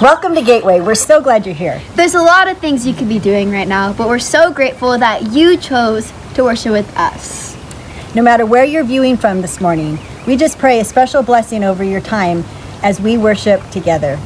Welcome to Gateway. We're so glad you're here. There's a lot of things you could be doing right now, but we're so grateful that you chose to worship with us. No matter where you're viewing from this morning, we just pray a special blessing over your time as we worship together.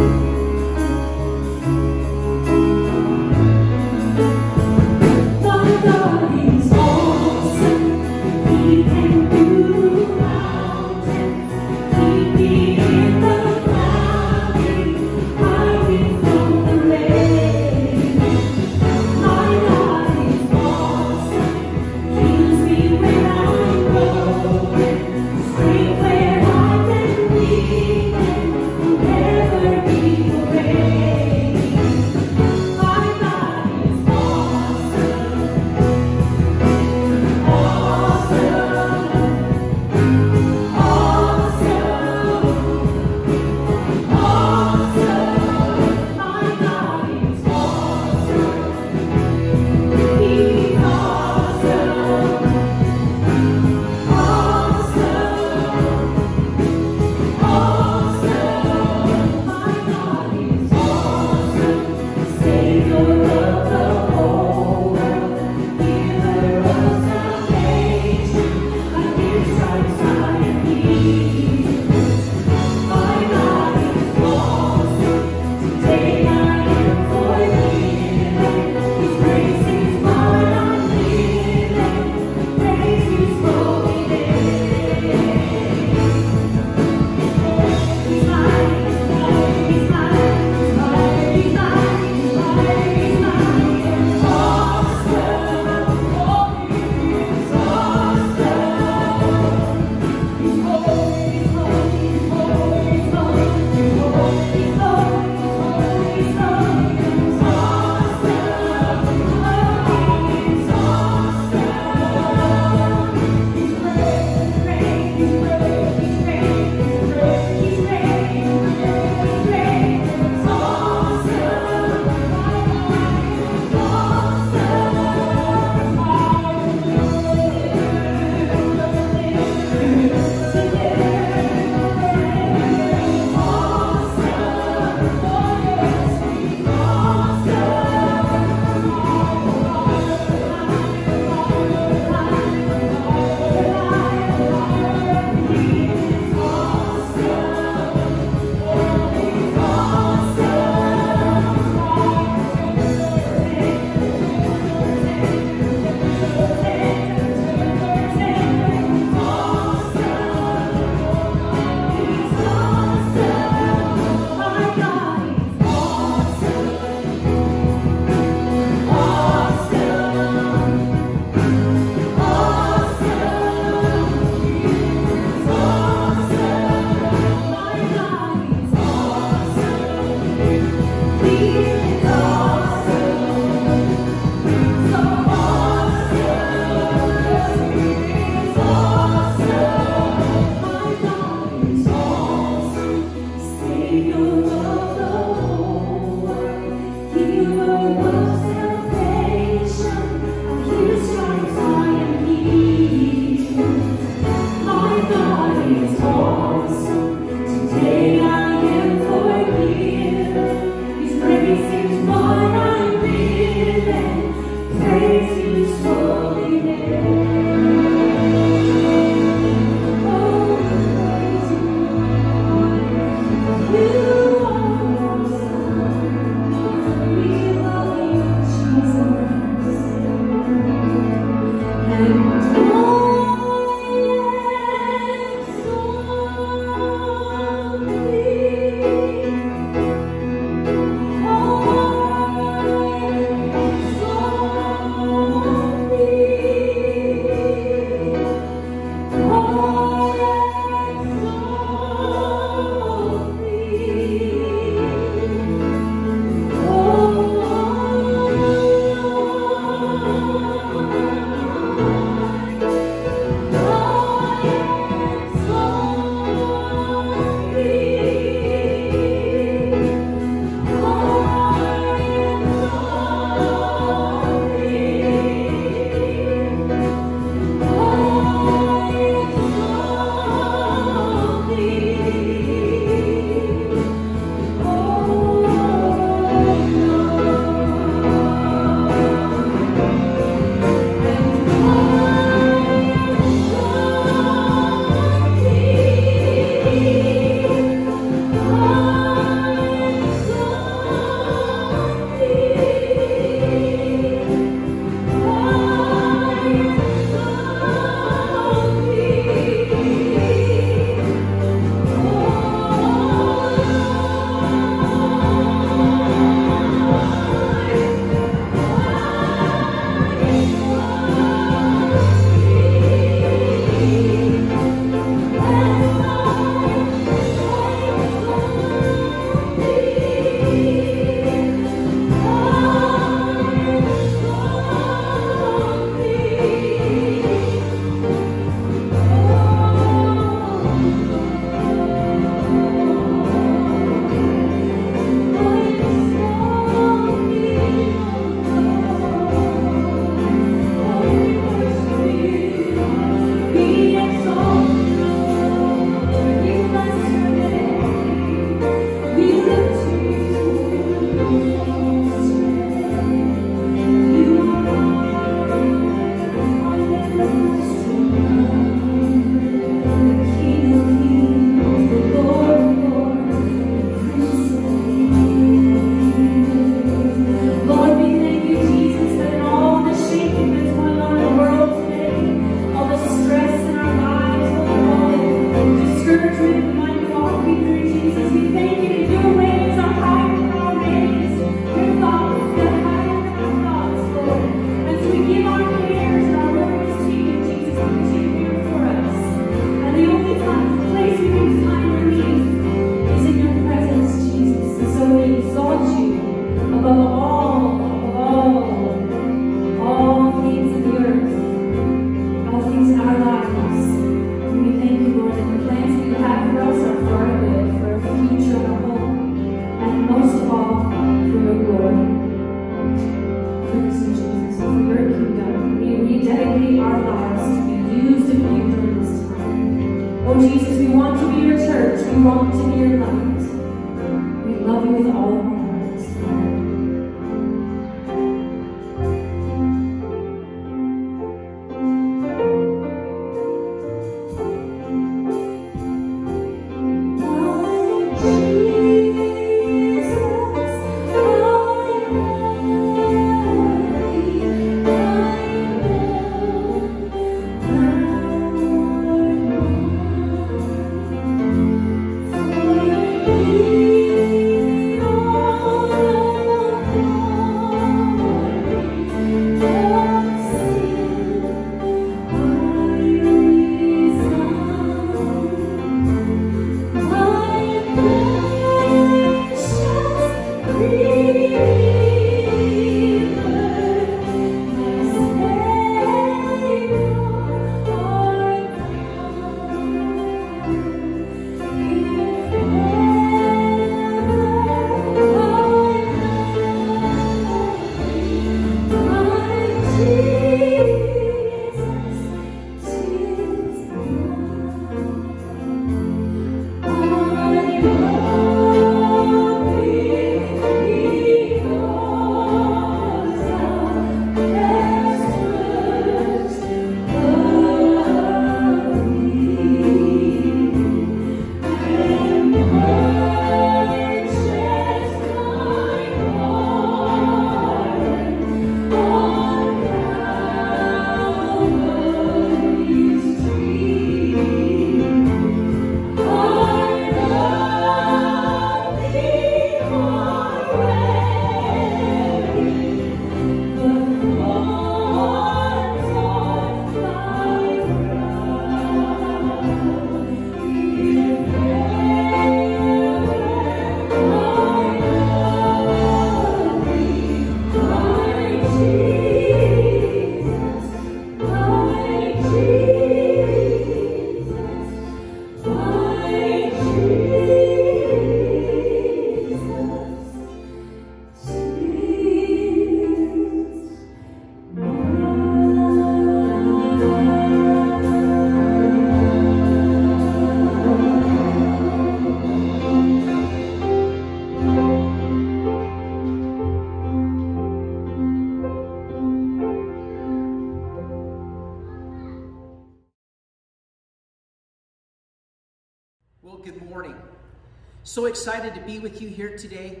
Excited to be with you here today.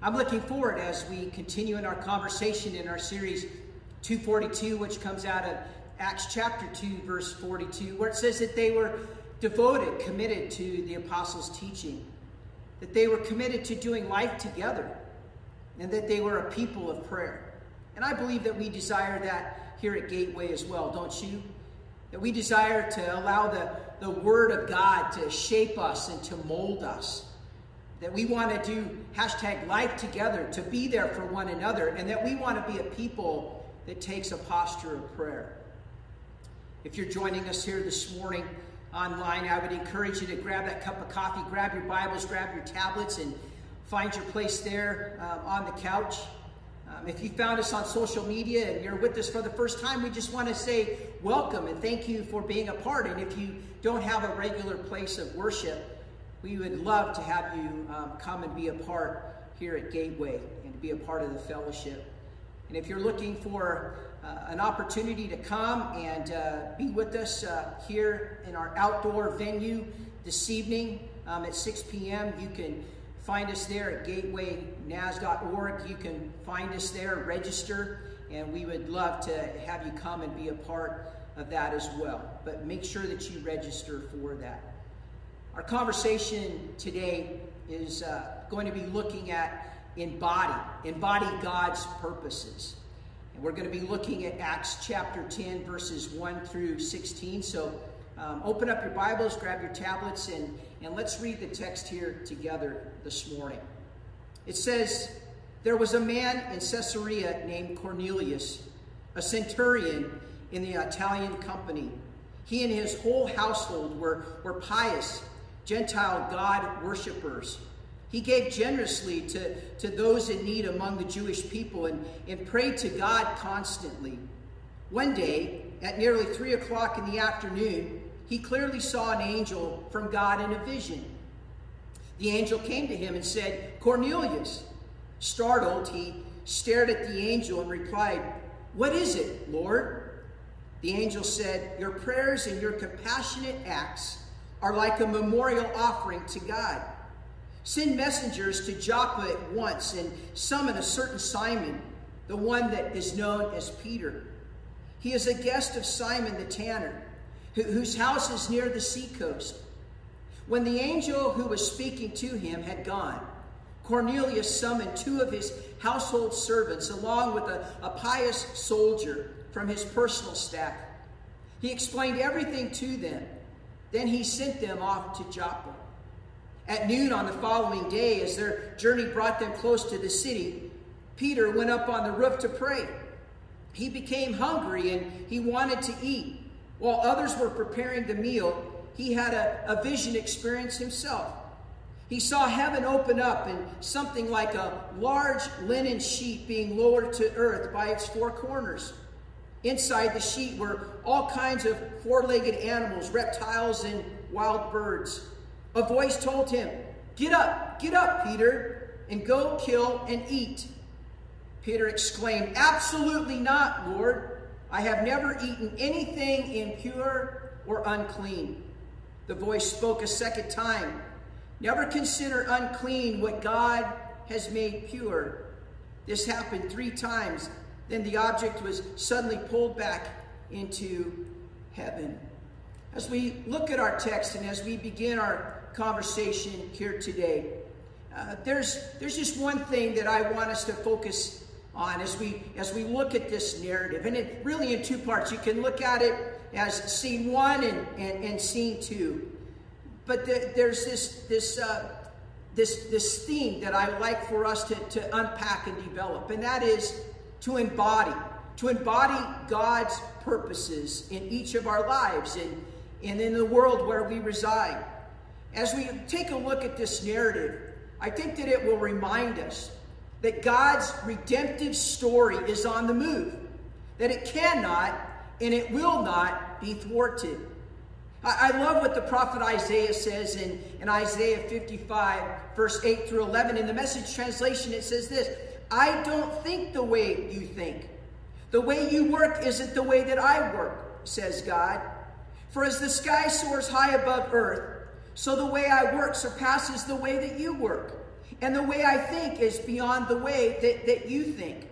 I'm looking forward as we continue in our conversation in our series 242, which comes out of Acts chapter 2, verse 42, where it says that they were devoted, committed to the apostles' teaching, that they were committed to doing life together, and that they were a people of prayer. And I believe that we desire that here at Gateway as well, don't you? That we desire to allow the, the Word of God to shape us and to mold us that we want to do hashtag life together, to be there for one another, and that we want to be a people that takes a posture of prayer. If you're joining us here this morning online, I would encourage you to grab that cup of coffee, grab your Bibles, grab your tablets, and find your place there um, on the couch. Um, if you found us on social media and you're with us for the first time, we just want to say welcome and thank you for being a part. And if you don't have a regular place of worship, we would love to have you um, come and be a part here at Gateway and be a part of the fellowship. And if you're looking for uh, an opportunity to come and uh, be with us uh, here in our outdoor venue this evening um, at 6 p.m., you can find us there at gatewaynaz.org. You can find us there, register, and we would love to have you come and be a part of that as well. But make sure that you register for that. Our conversation today is uh, going to be looking at embody, embody God's purposes. And we're going to be looking at Acts chapter 10, verses 1 through 16. So um, open up your Bibles, grab your tablets, and, and let's read the text here together this morning. It says, There was a man in Caesarea named Cornelius, a centurion in the Italian company. He and his whole household were, were pious, Gentile God worshippers. He gave generously to, to those in need among the Jewish people and, and prayed to God constantly. One day, at nearly three o'clock in the afternoon, he clearly saw an angel from God in a vision. The angel came to him and said, Cornelius. Startled, he stared at the angel and replied, What is it, Lord? The angel said, Your prayers and your compassionate acts are like a memorial offering to God. Send messengers to Joppa at once and summon a certain Simon, the one that is known as Peter. He is a guest of Simon the tanner, whose house is near the seacoast. When the angel who was speaking to him had gone, Cornelius summoned two of his household servants along with a, a pious soldier from his personal staff. He explained everything to them. Then he sent them off to Joppa. At noon on the following day, as their journey brought them close to the city, Peter went up on the roof to pray. He became hungry and he wanted to eat. While others were preparing the meal, he had a, a vision experience himself. He saw heaven open up and something like a large linen sheet being lowered to earth by its four corners. Inside the sheet were all kinds of four legged animals, reptiles, and wild birds. A voice told him, Get up, get up, Peter, and go kill and eat. Peter exclaimed, Absolutely not, Lord. I have never eaten anything impure or unclean. The voice spoke a second time. Never consider unclean what God has made pure. This happened three times. Then the object was suddenly pulled back into heaven. As we look at our text and as we begin our conversation here today, uh, there's, there's just one thing that I want us to focus on as we, as we look at this narrative. And it really in two parts. You can look at it as scene one and, and, and scene two. But the, there's this, this, uh, this, this theme that I like for us to, to unpack and develop, and that is to embody, to embody God's purposes in each of our lives and, and in the world where we reside. As we take a look at this narrative, I think that it will remind us that God's redemptive story is on the move, that it cannot and it will not be thwarted. I, love what the prophet Isaiah says in, in Isaiah 55, verse 8 through 11. In the message translation, it says this I don't think the way you think. The way you work isn't the way that I work, says God. For as the sky soars high above earth, so the way I work surpasses the way that you work. And the way I think is beyond the way that, that you think.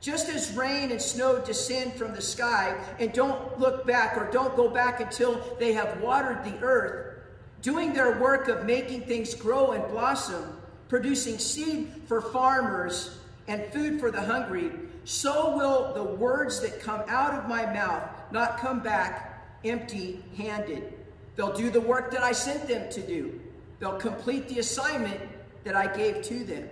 Just as rain and snow descend from the sky and don't look back or don't go back until they have watered the earth, doing their work of making things grow and blossom, producing seed for farmers and food for the hungry, so will the words that come out of my mouth not come back empty handed. They'll do the work that I sent them to do, they'll complete the assignment that I gave to them.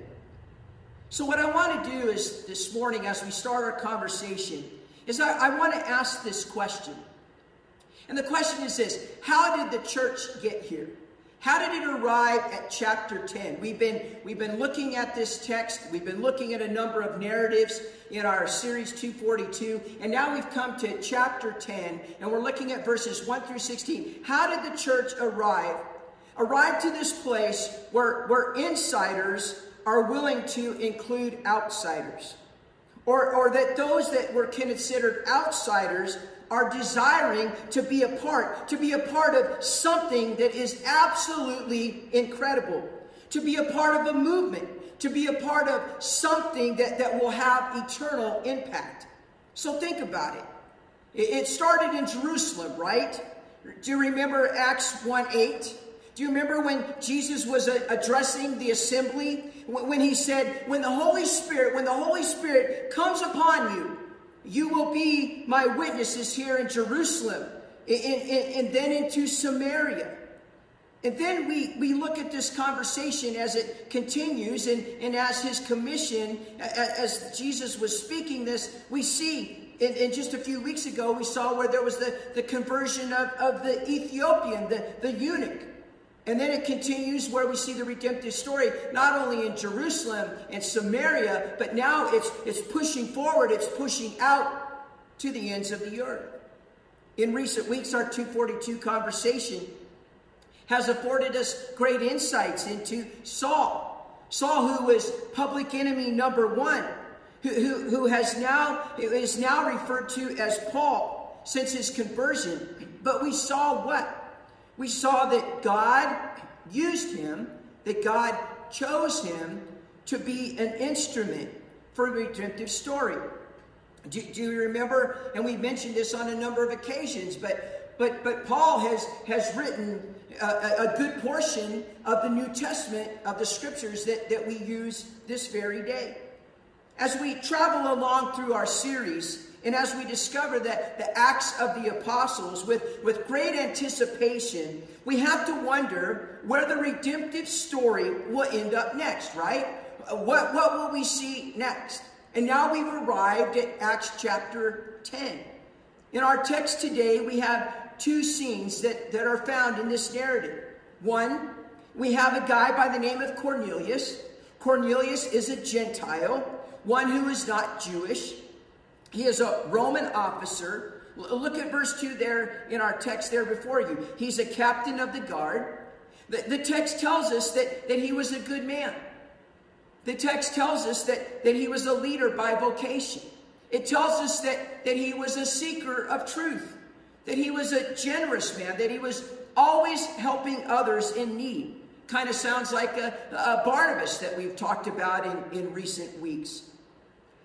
So, what I want to do is this morning, as we start our conversation, is I, I want to ask this question. And the question is this How did the church get here? How did it arrive at chapter 10? We've been, we've been looking at this text. We've been looking at a number of narratives in our series 242. And now we've come to chapter 10, and we're looking at verses 1 through 16. How did the church arrive? Arrive to this place where, where insiders are willing to include outsiders. Or, or that those that were considered outsiders are desiring to be a part, to be a part of something that is absolutely incredible, to be a part of a movement, to be a part of something that, that will have eternal impact. So think about it. It started in Jerusalem, right? Do you remember Acts 1 8? Do you remember when Jesus was addressing the assembly? When he said, When the Holy Spirit, when the Holy Spirit comes upon you, you will be my witnesses here in Jerusalem and, and, and then into Samaria. And then we, we look at this conversation as it continues, and, and as his commission, as Jesus was speaking this, we see And, and, just a few weeks ago, we saw where there was the, the conversion of, of the Ethiopian, the, the eunuch. And then it continues where we see the redemptive story, not only in Jerusalem and Samaria, but now it's, it's pushing forward, it's pushing out to the ends of the earth. In recent weeks, our 242 conversation has afforded us great insights into Saul. Saul, who was public enemy number one, who, who, who has now, is now referred to as Paul since his conversion. But we saw what? We saw that God used him, that God chose him to be an instrument for the redemptive story. Do, do, you remember? And we mentioned this on a number of occasions, but but but Paul has has written a, a, good portion of the New Testament of the scriptures that, that we use this very day. As we travel along through our series, and as we discover that the Acts of the Apostles with, with great anticipation, we have to wonder where the redemptive story will end up next, right? What, what will we see next? And now we've arrived at Acts chapter 10. In our text today, we have two scenes that, that are found in this narrative. One, we have a guy by the name of Cornelius. Cornelius is a Gentile, one who is not Jewish. He is a Roman officer. Look at verse 2 there in our text there before you. He's a captain of the guard. The, the text tells us that, that he was a good man. The text tells us that, that he was a leader by vocation. It tells us that, that he was a seeker of truth, that he was a generous man, that he was always helping others in need. Kind of sounds like a, a Barnabas that we've talked about in, in recent weeks.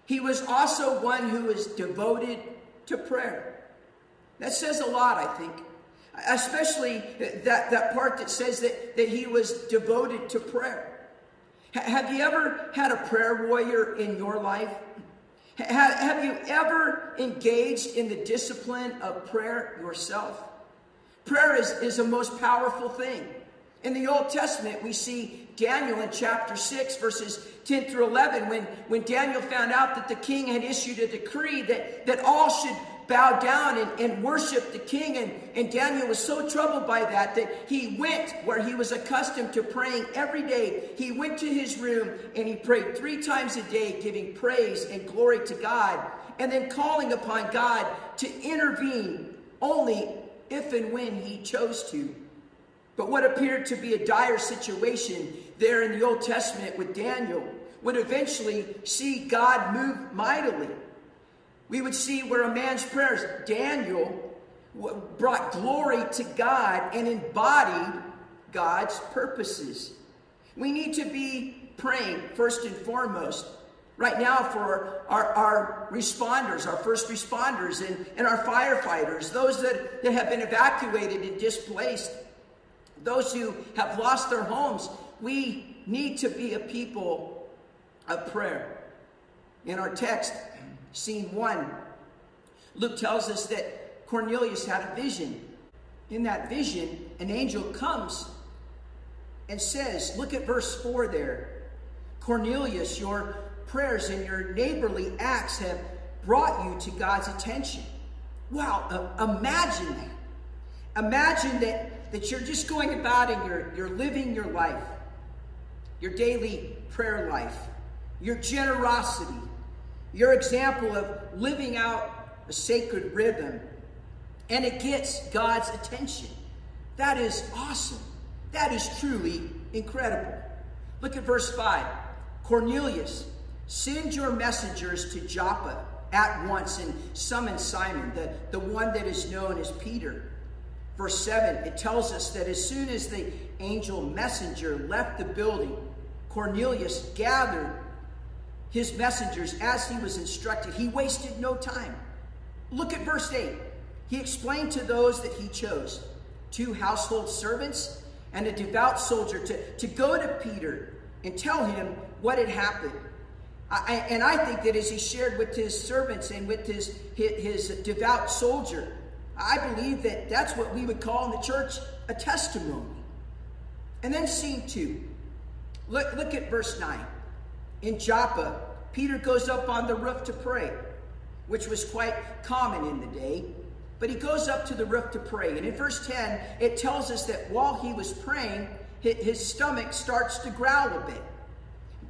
He was also one who was devoted to prayer. That says a lot, I think. Especially that, that part that says that, that he was devoted to prayer. Have you ever had a prayer warrior in your life? Have you ever engaged in the discipline of prayer yourself? Prayer is, is a most powerful thing. In the Old Testament, we see Daniel in chapter 6, verses 10 through 11, when, when Daniel found out that the king had issued a decree that, that all should bow down and, and worship the king. And, and Daniel was so troubled by that that he went where he was accustomed to praying every day. He went to his room and he prayed three times a day, giving praise and glory to God, and then calling upon God to intervene only if and when he chose to. But what appeared to be a dire situation there in the Old Testament with Daniel would eventually see God move mightily. We would see where a man's prayers, Daniel, brought glory to God and embodied God's purposes. We need to be praying first and foremost right now for our, our responders, our first responders, and, and our firefighters, those that, that have been evacuated and displaced those who have lost their homes, we need to be a people of prayer. In our text, scene one, Luke tells us that Cornelius had a vision. In that vision, an angel comes and says, Look at verse 4 there. Cornelius, your prayers and your neighborly acts have brought you to God's attention. Wow, uh, imagine that. Imagine that that you're just going about and you're, you're living your life, your daily prayer life, your generosity, your example of living out a sacred rhythm, and it gets God's attention. That is awesome. That is truly incredible. Look at verse 5. Cornelius, send your messengers to Joppa at once and summon Simon, the, the one that is known as Peter verse 7, it tells us that as soon as the angel messenger left the building, Cornelius gathered his messengers as he was instructed. He wasted no time. Look at verse 8. He explained to those that he chose two household servants and a devout soldier to, to go to Peter and tell him what had happened. I, and I think that as he shared with his servants and with his, his, his devout soldier, I believe that that's what we would call in the church a testimony. And then scene two. Look, look at verse 9. In Joppa, Peter goes up on the roof to pray. which was quite common in the day. But he goes up to the roof to pray. And in verse 10, it tells us that while he was praying, his stomach starts to growl a bit.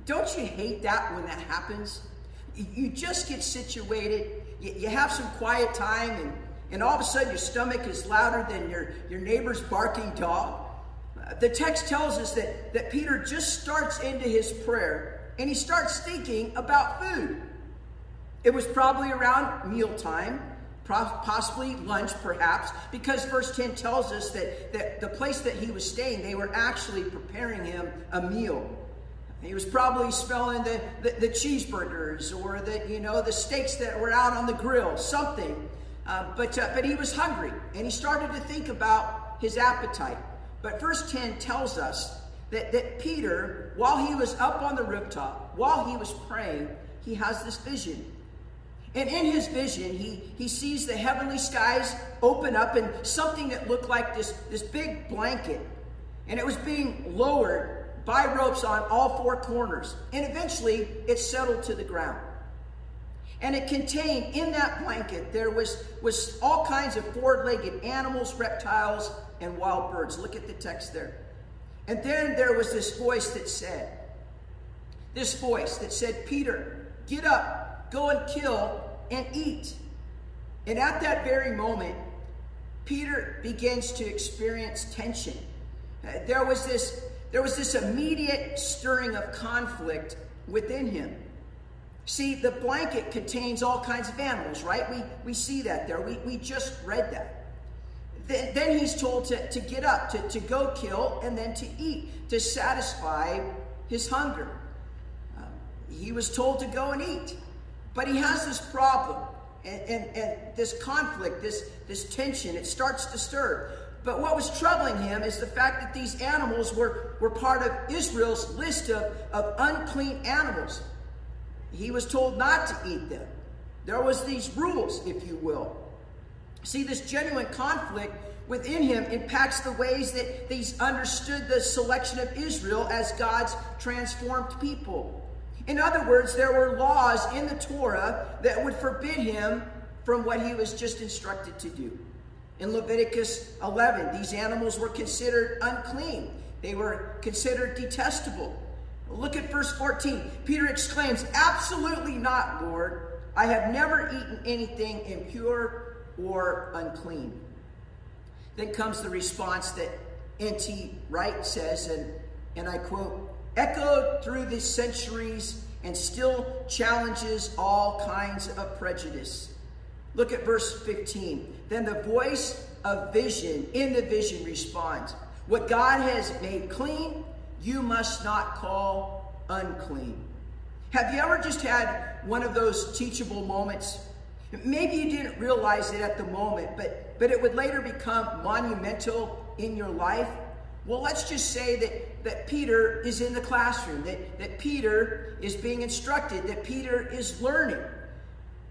Don't you hate that when that happens? You just get situated, you have some quiet time, and, and all of a sudden your stomach is louder than your, your neighbor's barking dog. The text tells us that, that Peter just starts into his prayer and he starts thinking about food. It was probably around mealtime, possibly lunch perhaps, because verse 10 tells us that, that the place that he was staying, they were actually preparing him a meal. He was probably smelling the, the, the, cheeseburgers or the, you know, the steaks that were out on the grill, something. Uh, but, uh, but he was hungry and he started to think about his appetite. But verse 10 tells us that, that Peter, while he was up on the rooftop, while he was praying, he has this vision. And in his vision, he, he sees the heavenly skies open up and something that looked like this, this big blanket. And it was being lowered by ropes on all four corners. And eventually, it settled to the ground. And it contained, in that blanket, there was, was all kinds of four-legged animals, reptiles, and wild birds. Look at the text there. And then there was this voice that said, this voice that said, Peter, get up, go and kill and eat. And at that very moment, Peter begins to experience tension. Uh, there was this there was this immediate stirring of conflict within him. See, the blanket contains all kinds of animals, right? We, we see that there. We, we just read that. Then, then he's told to, to get up, to, to go kill, and then to eat, to satisfy his hunger. Um, he was told to go and eat. But he has this problem and, and, and this conflict, this, this tension, it starts to stir. But what was troubling him is the fact that these animals were, were part of Israel's list of, of unclean animals. He was told not to eat them. There was these rules, if you will. See, this genuine conflict within him impacts the ways that he's understood the selection of Israel as God's transformed people. In other words, there were laws in the Torah that would forbid him from what he was just instructed to do. In Leviticus 11, these animals were considered unclean. They were considered detestable. Look at verse 14. Peter exclaims, Absolutely not, Lord. I have never eaten anything impure or unclean. Then comes the response that N.T. Wright says, and, and I quote, echoed through the centuries and still challenges all kinds of prejudice. Look at verse 15. Then the voice of vision in the vision responds What God has made clean, you must not call unclean. Have you ever just had one of those teachable moments? Maybe you didn't realize it at the moment, but, but it would later become monumental in your life. Well, let's just say that, that Peter is in the classroom, that, that Peter is being instructed, that Peter is learning.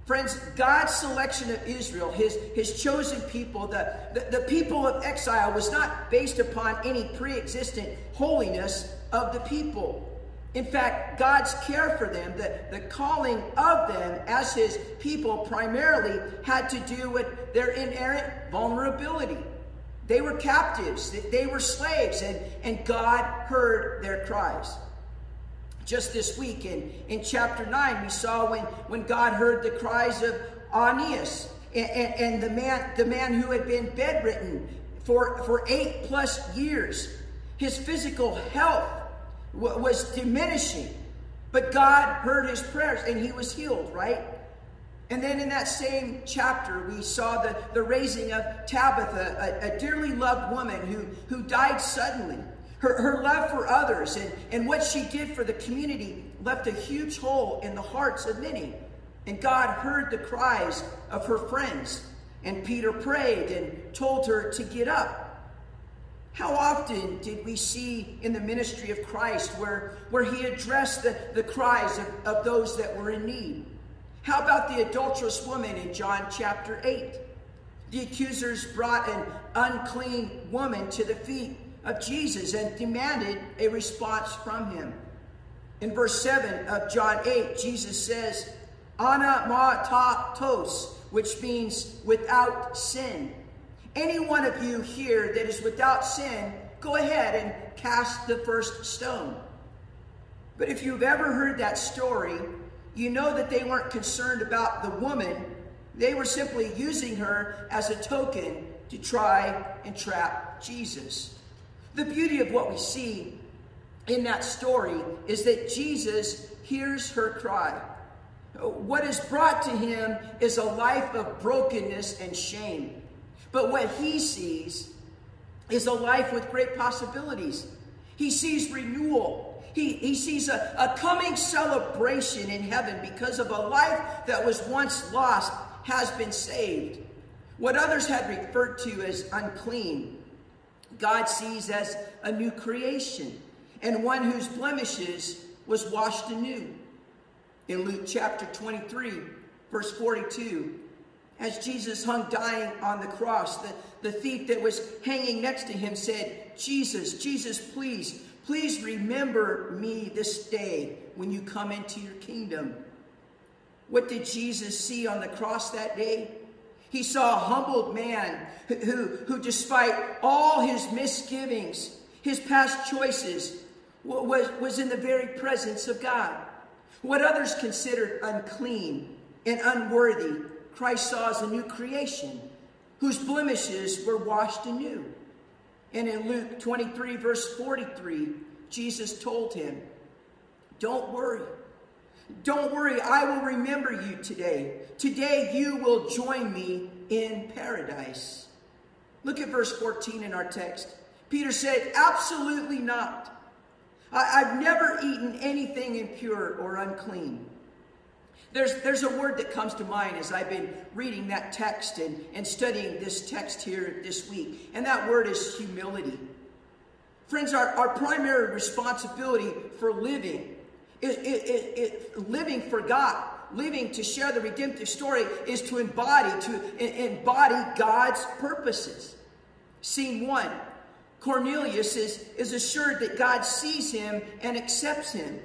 Friends, God's selection of Israel, his, his chosen people, the, the, the people of exile, was not based upon any pre existent holiness of the people. In fact, God's care for them, the, the calling of them as his people primarily had to do with their inherent vulnerability. They were captives, they were slaves, and, and God heard their cries. Just this week in, in chapter 9, we saw when, when God heard the cries of Aeneas and, and, and the, man, the man who had been bedridden for, for eight plus years. His physical health was diminishing, but God heard his prayers and he was healed, right? And then in that same chapter, we saw the, the raising of Tabitha, a, a dearly loved woman who, who died suddenly. Her, her love for others and, and what she did for the community left a huge hole in the hearts of many. And God heard the cries of her friends. And Peter prayed and told her to get up. How often did we see in the ministry of Christ where, where he addressed the, the cries of, of those that were in need? How about the adulterous woman in John chapter 8? The accusers brought an unclean woman to the feet of Jesus and demanded a response from him. In verse 7 of John 8, Jesus says, anamartetos, which means without sin. Any one of you here that is without sin, go ahead and cast the first stone. But if you've ever heard that story, you know that they weren't concerned about the woman. They were simply using her as a token to try and trap Jesus. The beauty of what we see in that story is that Jesus hears her cry. What is brought to him is a life of brokenness and shame. But what he sees is a life with great possibilities. He sees renewal. He, he sees a, a coming celebration in heaven because of a life that was once lost has been saved. What others had referred to as unclean, God sees as a new creation and one whose blemishes was washed anew. In Luke chapter 23, verse 42, as Jesus hung dying on the cross, the, the thief that was hanging next to him said, Jesus, Jesus, please, please remember me this day when you come into your kingdom. What did Jesus see on the cross that day? He saw a humbled man who, who, who despite all his misgivings, his past choices, was, was in the very presence of God. What others considered unclean and unworthy, Christ saw as a new creation whose blemishes were washed anew. And in Luke 23, verse 43, Jesus told him, Don't worry. Don't worry, I will remember you today. Today you will join me in paradise. Look at verse 14 in our text. Peter said, Absolutely not. I, have never eaten anything impure or unclean. There's, there's a word that comes to mind as I've been reading that text and, and studying this text here this week, and that word is humility. Friends, our, our primary responsibility for living, is, is, is, living for God, living to share the redemptive story, is to embody, to embody God's purposes. Scene one, Cornelius is, is assured that God sees him and accepts him,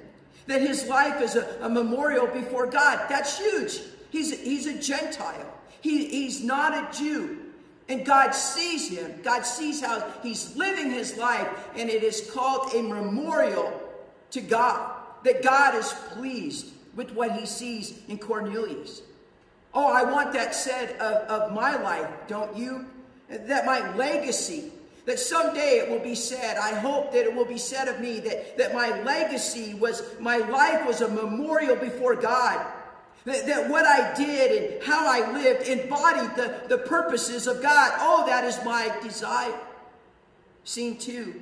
that his life is a, a memorial before God. That's huge. He's, he's a Gentile, he, he's not a Jew. And God sees him. God sees how he's living his life, and it is called a memorial to God, that God is pleased with what he sees in Cornelius. Oh, I want that said of, of my life, don't you? That my legacy that someday it will be said, I hope that it will be said of me that, that my legacy was, my life was a memorial before God. That, that what I did and how I lived embodied the, the purposes of God. Oh, that is my desire. Scene 2,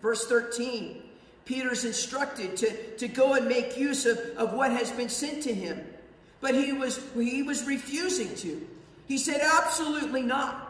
verse 13. Peter's instructed to, to go and make use of, of what has been sent to him. But he was, he was refusing to. He said, absolutely not.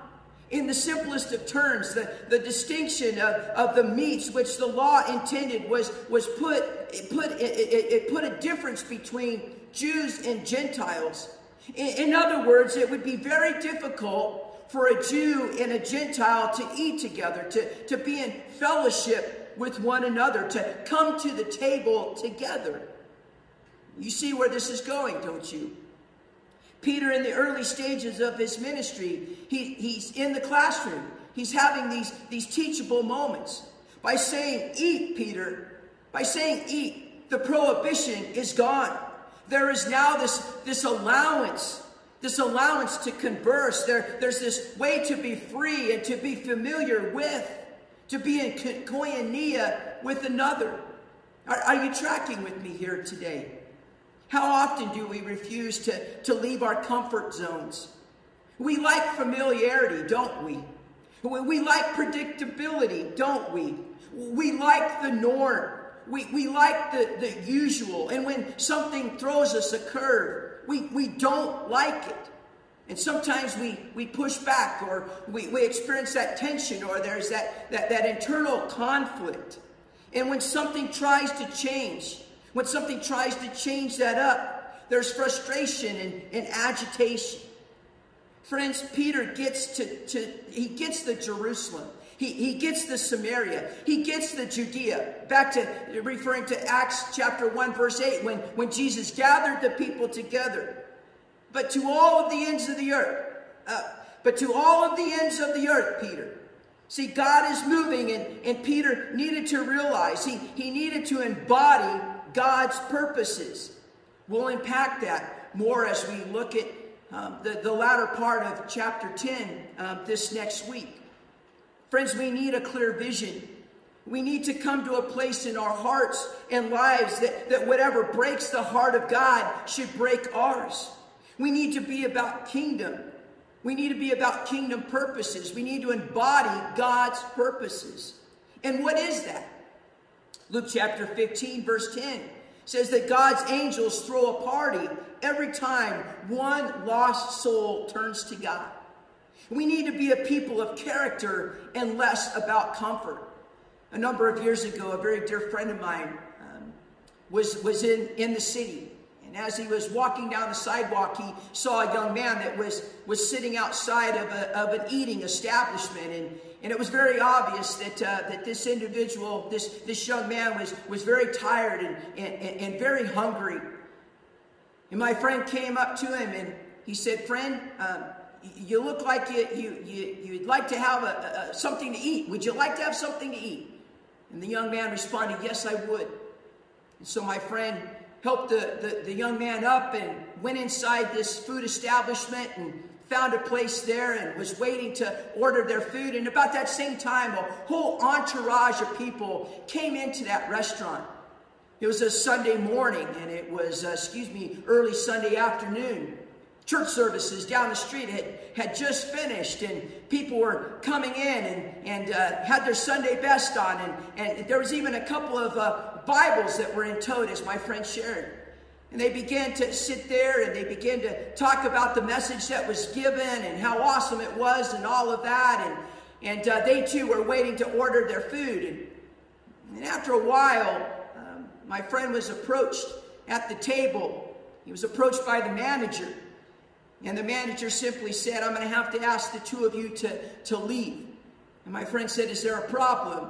In the simplest of terms, the, the distinction of, of the meats which the law intended was, was put, it put, it, it, put a difference between Jews and Gentiles. In, in other words, it would be very difficult for a Jew and a Gentile to eat together, to, to be in fellowship with one another, to come to the table together. You see where this is going, don't you? Peter, in the early stages of his ministry, he, he's in the classroom. He's having these, these teachable moments. By saying, Eat, Peter, by saying, Eat, the prohibition is gone. There is now this, this allowance, this allowance to converse. There, there's this way to be free and to be familiar with, to be in koinonia with another. Are, are you tracking with me here today? How often do we refuse to, to leave our comfort zones? We like familiarity, don't we? We like predictability, don't we? We like the norm. We, we like the, the usual. And when something throws us a curve, we, we don't like it. And sometimes we, we push back or we, we experience that tension or there's that, that, that internal conflict. And when something tries to change, when something tries to change that up, there's frustration and, and agitation. Friends, Peter gets to, to he gets the Jerusalem. He, he gets the Samaria. He gets the Judea. Back to referring to Acts chapter 1, verse 8, when, when Jesus gathered the people together. But to all of the ends of the earth, uh, but to all of the ends of the earth, Peter. See, God is moving, and, and Peter needed to realize he, he needed to embody God's purposes. We'll unpack that more as we look at um, the, the latter part of chapter 10 um, this next week. Friends, we need a clear vision. We need to come to a place in our hearts and lives that, that whatever breaks the heart of God should break ours. We need to be about kingdom. We need to be about kingdom purposes. We need to embody God's purposes. And what is that? Luke chapter 15, verse 10 says that God's angels throw a party every time one lost soul turns to God. We need to be a people of character and less about comfort. A number of years ago, a very dear friend of mine um, was, was in, in the city. And as he was walking down the sidewalk, he saw a young man that was, was sitting outside of, a, of an eating establishment. And, and it was very obvious that, uh, that this individual, this, this young man, was, was very tired and, and, and very hungry. And my friend came up to him and he said, Friend, um, you look like you, you, you, you'd like to have a, a, something to eat. Would you like to have something to eat? And the young man responded, Yes, I would. And so my friend helped the, the, the young man up and went inside this food establishment and found a place there and was waiting to order their food. And about that same time, a whole entourage of people came into that restaurant. It was a Sunday morning and it was, uh, excuse me, early Sunday afternoon. Church services down the street had, had just finished and people were coming in and, and uh, had their Sunday best on. And, and there was even a couple of uh, Bibles that were in tote, as my friend shared. And they began to sit there and they began to talk about the message that was given and how awesome it was and all of that. And, and uh, they too were waiting to order their food. And, and after a while, um, my friend was approached at the table. He was approached by the manager. And the manager simply said, I'm going to have to ask the two of you to, to leave. And my friend said, Is there a problem?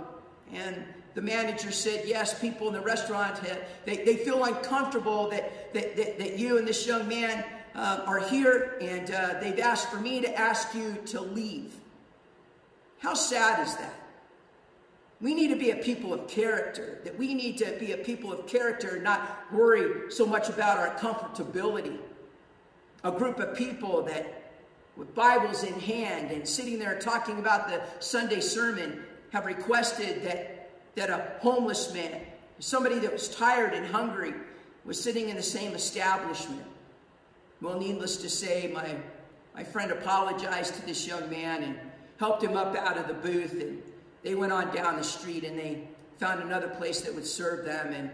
And the manager said, Yes, people in the restaurant, have, they, they feel uncomfortable that, that, that, that you and this young man uh, are here, and uh, they've asked for me to ask you to leave. How sad is that? We need to be a people of character, that we need to be a people of character, not worry so much about our comfortability a group of people that with Bibles in hand and sitting there talking about the Sunday sermon have requested that, that a homeless man, somebody that was tired and hungry, was sitting in the same establishment. Well, needless to say, my, my friend apologized to this young man and helped him up out of the booth. And they went on down the street and they found another place that would serve them. And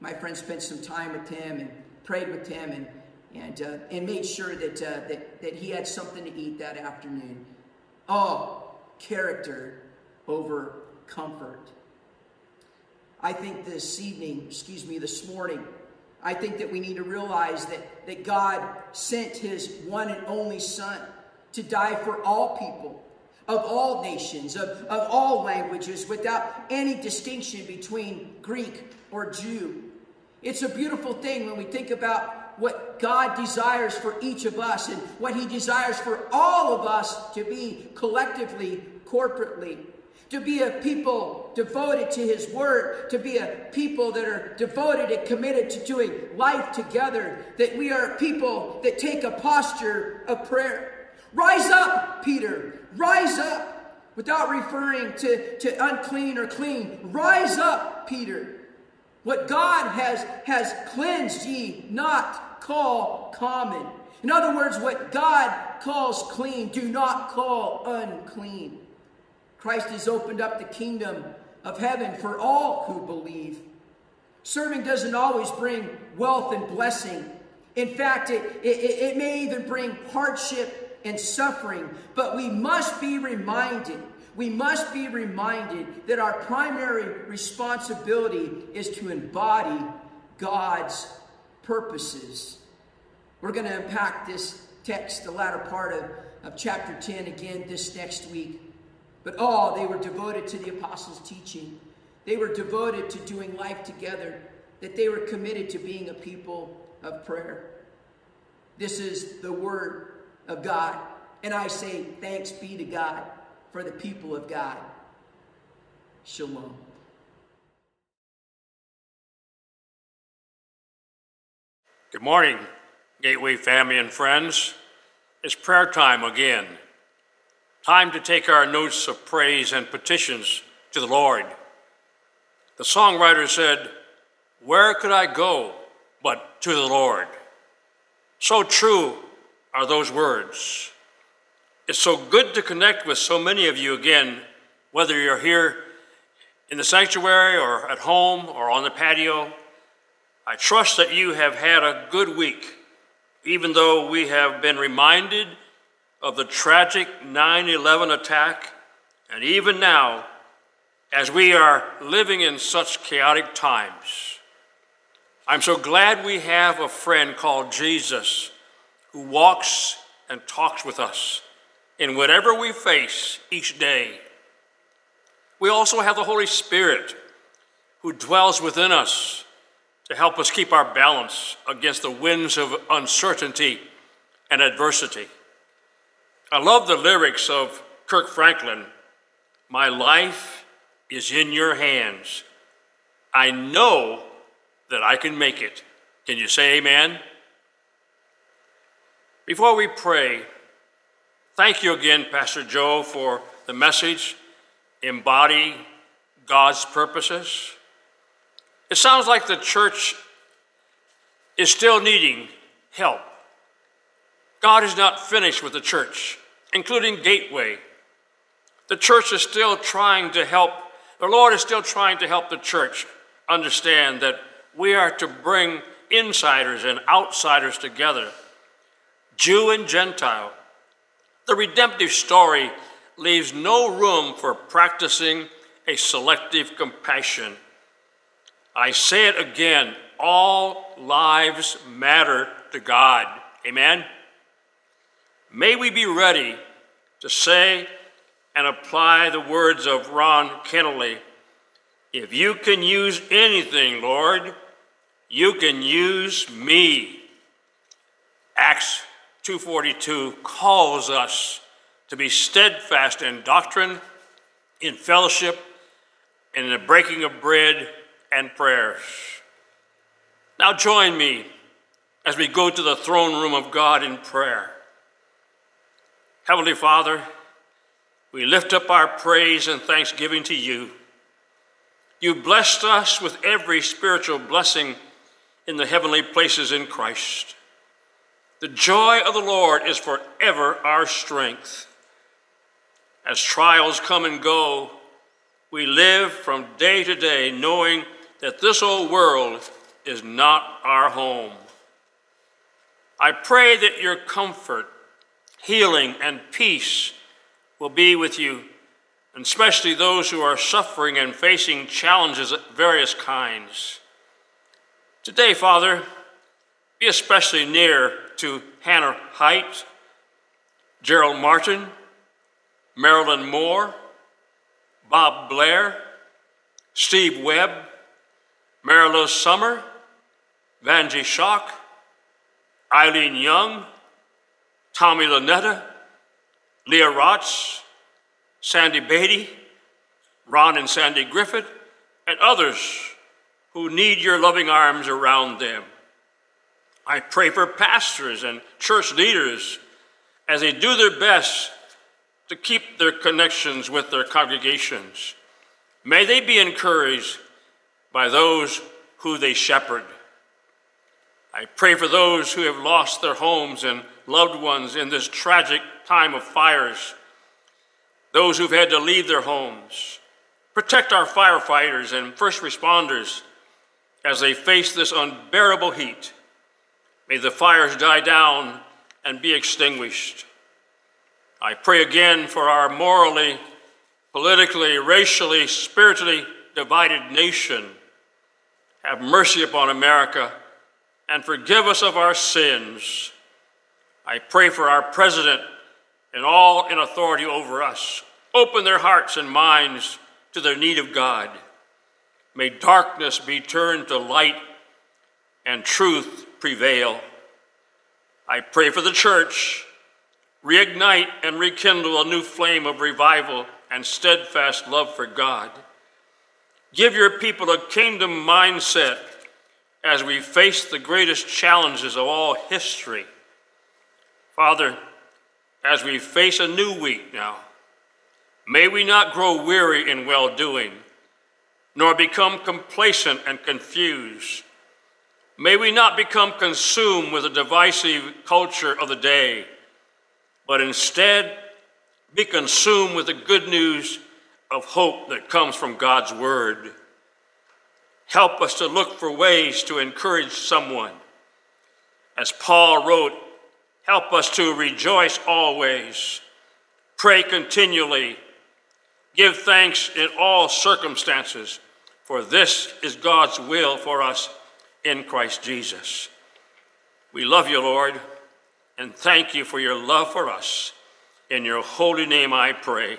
my friend spent some time with him and prayed with him. And and, uh, and made sure that, uh, that, that he had something to eat that afternoon. Oh, character over comfort. I think this evening, excuse me, this morning, I think that we need to realize that, that God sent his one and only Son to die for all people, of all nations, of, of all languages, without any distinction between Greek or Jew. It's a beautiful thing when we think about what God desires for each of us and what he desires for all of us to be collectively, corporately. To be a people devoted to his word, to be a people that are devoted and committed to doing life together, that we are people that take a posture of prayer. Rise up, Peter, rise up, without referring to, to unclean or clean. Rise up, Peter. What God has, has cleansed ye not call common. In other words, what God calls clean, do not call unclean. Christ has opened up the kingdom of heaven for all who believe. Serving doesn't always bring wealth and blessing. In fact, it, it, it may even bring hardship and suffering, but we must be reminded we must be reminded that our primary responsibility is to embody God's purposes. We're going to unpack this text, the latter part of of chapter 10 again this next week. But all, they were devoted to the apostles' teaching. They were devoted to doing life together, that they were committed to being a people of prayer. This is the word of God. And I say, thanks be to God for the people of God. Shalom. Good morning, Gateway family and friends. It's prayer time again. Time to take our notes of praise and petitions to the Lord. The songwriter said, Where could I go but to the Lord? So true are those words. It's so good to connect with so many of you again, whether you're here in the sanctuary or at home or on the patio. I trust that you have had a good week even though we have been reminded of the tragic 9 11 attack, and even now, as we are living in such chaotic times, I'm so glad we have a friend called Jesus who walks and talks with us in whatever we face each day. We also have the Holy Spirit who dwells within us to help us keep our balance against the winds of uncertainty and adversity. I love the lyrics of Kirk Franklin My life is in your hands. I know that I can make it. Can you say amen? Before we pray, thank you again, Pastor Joe, for the message Embody God's Purposes. It sounds like the church is still needing help. God is not finished with the church, including Gateway. The church is still trying to help, the Lord is still trying to help the church understand that we are to bring insiders and outsiders together, Jew and Gentile. The redemptive story leaves no room for practicing a selective compassion. I say it again all lives matter to God. Amen? May we be ready to say and apply the words of Ron Kenoly If you can use anything, Lord, you can use me. Acts 2:42 calls us to be steadfast in doctrine, in fellowship, and in the breaking of bread and prayers. Now join me as we go to the throne room of God in prayer. Heavenly Father, we lift up our praise and thanksgiving to you. You blessed us with every spiritual blessing in the heavenly places in Christ. The joy of the Lord is forever our strength. As trials come and go, we live from day to day knowing that this old world is not our home. I pray that your comfort, healing, and peace will be with you, and especially those who are suffering and facing challenges of various kinds. Today, Father, be especially near to Hannah Height, Gerald Martin, Marilyn Moore, Bob Blair, Steve Webb, Marilyn Summer, Vanjie Shock, Eileen Young, Tommy Lanetta, Leah Rotz, Sandy Beatty, Ron and Sandy Griffith, and others who need your loving arms around them. I pray for pastors and church leaders as they do their best to keep their connections with their congregations. May they be encouraged by those who they shepherd. I pray for those who have lost their homes and loved ones in this tragic time of fires, those who've had to leave their homes. Protect our firefighters and first responders as they face this unbearable heat. May the fires die down and be extinguished. I pray again for our morally, politically, racially, spiritually divided nation have mercy upon America and forgive us of our sins. I pray for our president and all in authority over us open their hearts and minds to their need of God. May darkness be turned to light and truth prevail. I pray for the church. Reignite and rekindle a new flame of revival and steadfast love for God. Give your people a kingdom mindset as we face the greatest challenges of all history. Father, as we face a new week now, may we not grow weary in well doing, nor become complacent and confused. May we not become consumed with the divisive culture of the day, but instead be consumed with the good news of hope that comes from God's Word. Help us to look for ways to encourage someone. As Paul wrote, help us to rejoice always, pray continually, give thanks in all circumstances, for this is God's will for us in Christ Jesus. We love you, Lord, and thank you for your love for us. In your holy name I pray.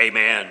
Amen.